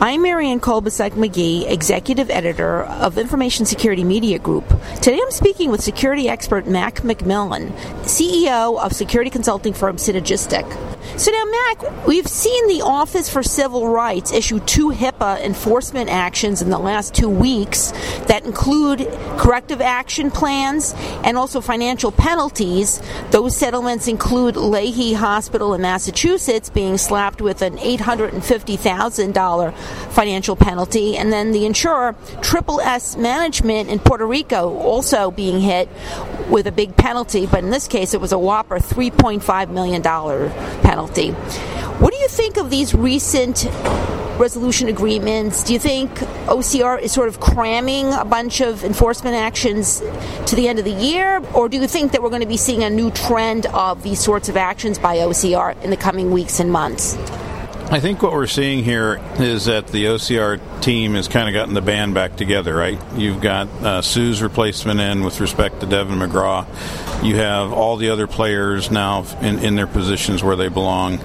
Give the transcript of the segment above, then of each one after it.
I'm Marianne Kolbasuk McGee, Executive Editor of Information Security Media Group. Today I'm speaking with security expert Mac McMillan, CEO of security consulting firm CynergisTek. So now, Mac, we've seen the Office for Civil Rights issue two HIPAA enforcement actions in the last two weeks that include corrective action plans and also financial penalties. Those settlements include Lahey Hospital in Massachusetts being slapped with an $850,000 financial penalty, and then the insurer Triple S Management in Puerto Rico also being hit with a big penalty, but in this case it was a whopper $3.5 million penalty. What do you think of these recent resolution agreements? Do you think OCR is sort of cramming a bunch of enforcement actions to the end of the year? Or do you think that we're going to be seeing a new trend of these sorts of actions by OCR in the coming weeks and months? I think what we're seeing here is that the OCR team has kind of gotten the band back together, right? You've got uh, Sue's replacement in with respect to Deven McGraw. You have all the other players now in, in their positions where they belong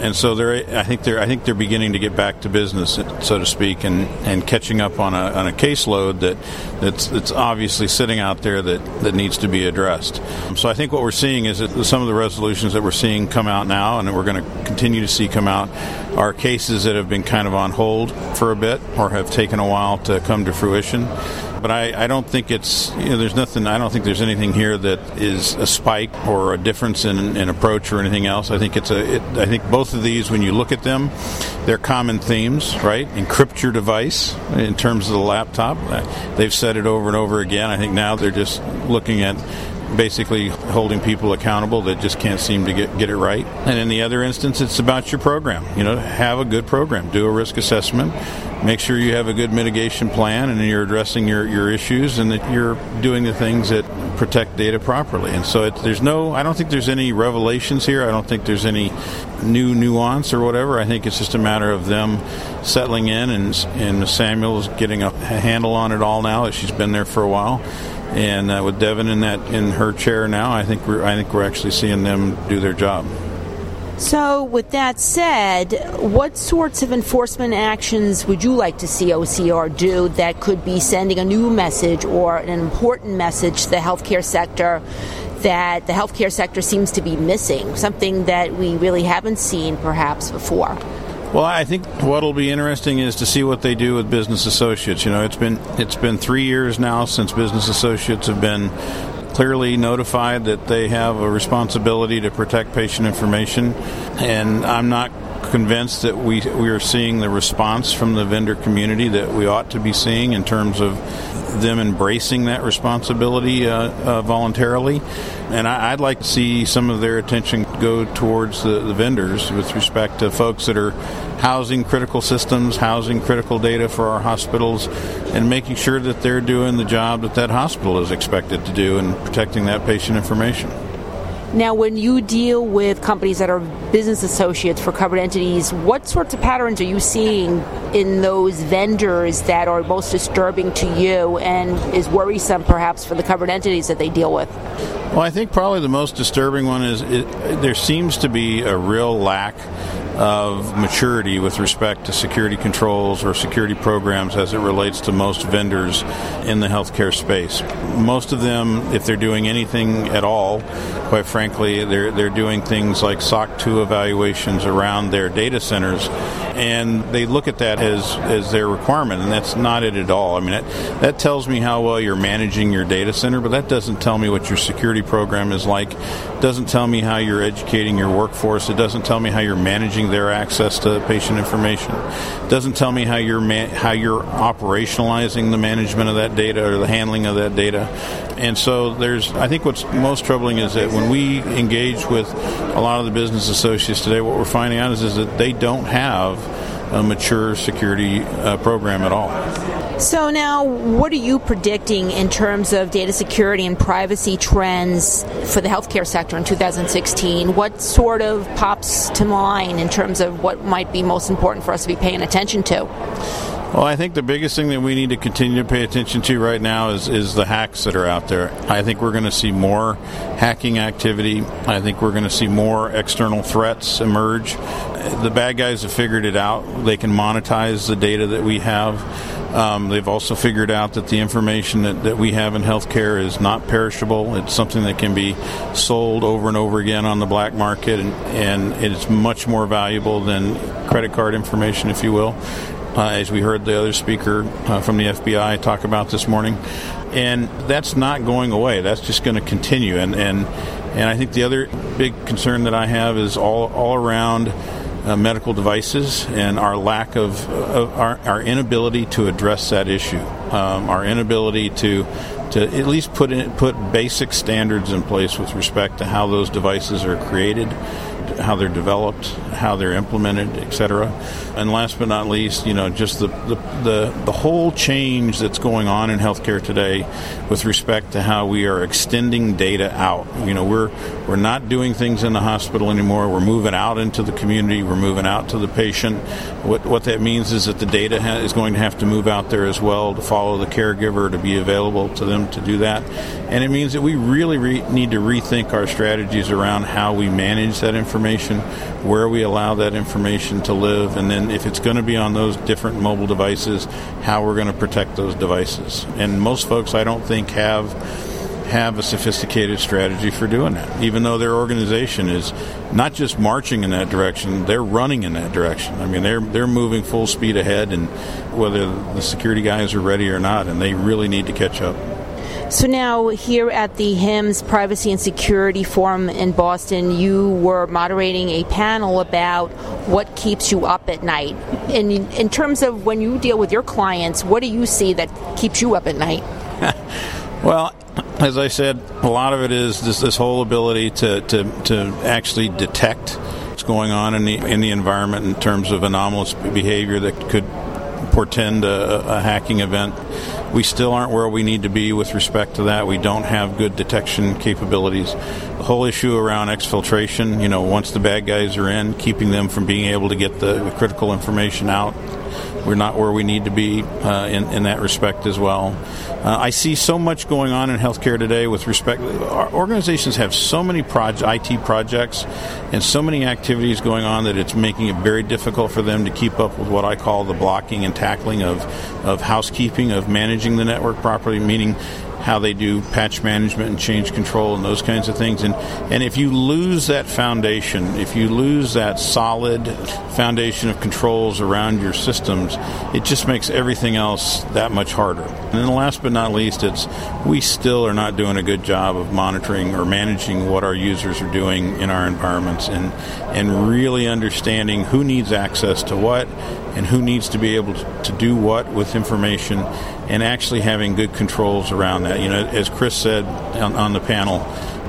and so they're I think they're I think they're beginning to get back to business, so to speak, and, and catching up on a on a caseload that that's that's obviously sitting out there that, that needs to be addressed. So I think what we're seeing is that some of the resolutions that we're seeing come out now, and that we're going to continue to see come out, are cases that have been kind of on hold for a bit or have taken a while to come to fruition but I, I don't think it's you know, there's nothing I don't think there's anything here that is a spike or a difference in, in approach or anything else. I think it's a it, I think both of these when you look at them, they're common themes, right? Encrypt your device in terms of the laptop. They've said it over and over again. I think now they're just looking at basically holding people accountable that just can't seem to get, get it right. And in the other instance, it's about your program. You know, have a good program, do a risk assessment, make sure you have a good mitigation plan and you're addressing your, your issues and that you're doing the things that protect data properly. And so it, there's no, I don't think there's any revelations here. I don't think there's any new nuance or whatever. I think it's just a matter of them settling in and, and Samuels getting a handle on it all now as she's been there for a while and uh, with Deven in that in her chair now, I think we're I think we're actually seeing them do their job. So, with that said, what sorts of enforcement actions would you like to see OCR do that could be sending a new message or an important message to the healthcare sector that the healthcare sector seems to be missing, something that we really haven't seen perhaps before? Well, I think what'll be interesting is to see what they do with business associates. You know, it's been it's been three years now since business associates have been clearly notified that they have a responsibility to protect patient information, and I'm not convinced that we we are seeing the response from the vendor community that we ought to be seeing in terms of them embracing that responsibility uh, uh, voluntarily. And I, would like to see some of their attention go towards the, the vendors with respect to folks that are housing critical systems, housing critical data for our hospitals, and making sure that they're doing the job that that hospital is expected to do in protecting that patient information. Now, when you deal with companies that are business associates for covered entities, what sorts of patterns are you seeing in those vendors that are most disturbing to you and is worrisome perhaps for the covered entities that they deal with? Well, I think probably the most disturbing one is it, there seems to be a real lack of maturity with respect to security controls or security programs as it relates to most vendors in the healthcare space. Most of them, if they're doing anything at all, quite frankly, they're, they're doing things like SOC 2 evaluations around their data centers, and they look at that as, as their requirement, and that's not it at all. I mean, that, that tells me how well you're managing your data center, but that doesn't tell me what your security program is like. It doesn't tell me how you're educating your workforce. It doesn't tell me how you're managing their access to patient information. It doesn't tell me how you're how you're operationalizing the management of that data or the handling of that data. And so there's I think what's most troubling is that when we engage with a lot of the business associates today, what we're finding out is, is that they don't have a mature security uh, program at all. So, now what are you predicting in terms of data security and privacy trends for the healthcare sector in 2016? What sort of pops to mind in terms of what might be most important for us to be paying attention to? Well, I think the biggest thing that we need to continue to pay attention to right now is, is the hacks that are out there. I think we're going to see more hacking activity. I think we're going to see more external threats emerge. The bad guys have figured it out. They can monetize the data that we have. Um, they've also figured out that the information that, that we have in healthcare is not perishable. It's something that can be sold over and over again on the black market, and, and it's much more valuable than credit card information, if you will. As we heard the other speaker uh, from the FBI talk about this morning, and that's not going away. That's just going to continue, and and and I think the other big concern that I have is all all around uh, medical devices and our lack of, of our, our, inability to address that issue, um, our inability to to at least put in, put basic standards in place with respect to how those devices are created, how they're developed, how they're implemented, etc. And last but not least, you know, just the, the, the, the whole change that's going on in healthcare today with respect to how we are extending data out. You know, we're we're not doing things in the hospital anymore. We're moving out into the community. We're moving out to the patient. What what that means is that the data ha- is going to have to move out there as well to follow the caregiver to be available to them to do that. And it means that we really re- need to rethink our strategies around how we manage that information, where we allow that information to live, and then if it's going to be on those different mobile devices, how we're going to protect those devices. And most folks, I don't think, have have a sophisticated strategy for doing that. Even though their organization is not just marching in that direction, they're running in that direction. I mean, they're they're moving full speed ahead, and whether the security guys are ready or not, and they really need to catch up. So now, here at the HIMSS Privacy and Security Forum in Boston, you were moderating a panel about what keeps you up at night. In in terms of when you deal with your clients, what do you see that keeps you up at night? well, as I said, a lot of it is this, this whole ability to, to, to actually detect what's going on in the in the environment in terms of anomalous behavior that could portend a, a, hacking event. We still aren't where we need to be with respect to that. We don't have good detection capabilities. The whole issue around exfiltration, you know, once the bad guys are in, keeping them from being able to get the critical information out we're not where we need to be uh, in, in that respect as well. Uh, I see so much going on in healthcare today with respect. Our organizations have so many IT projects and so many activities going on that it's making it very difficult for them to keep up with what I call the blocking and tackling of, of housekeeping, of managing the network properly, meaning how they do patch management and change control and those kinds of things. And and if you lose that foundation, if you lose that solid foundation of controls around your systems, it just makes everything else that much harder. And then last but not least, it's we still are not doing a good job of monitoring or managing what our users are doing in our environments and and really understanding who needs access to what and who needs to be able to do what with information and actually having good controls around that. You know, as Chris said on, on the panel,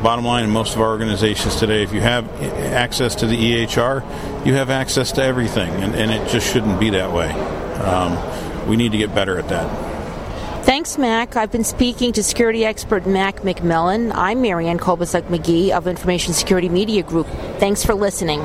bottom line in most of our organizations today, if you have access to the EHR, you have access to everything, and, and it just shouldn't be that way. Um, we need to get better at that. Thanks, Mac. I've been speaking to security expert Mac McMillan. I'm Marianne Kolbasuk McGee of Information Security Media Group. Thanks for listening.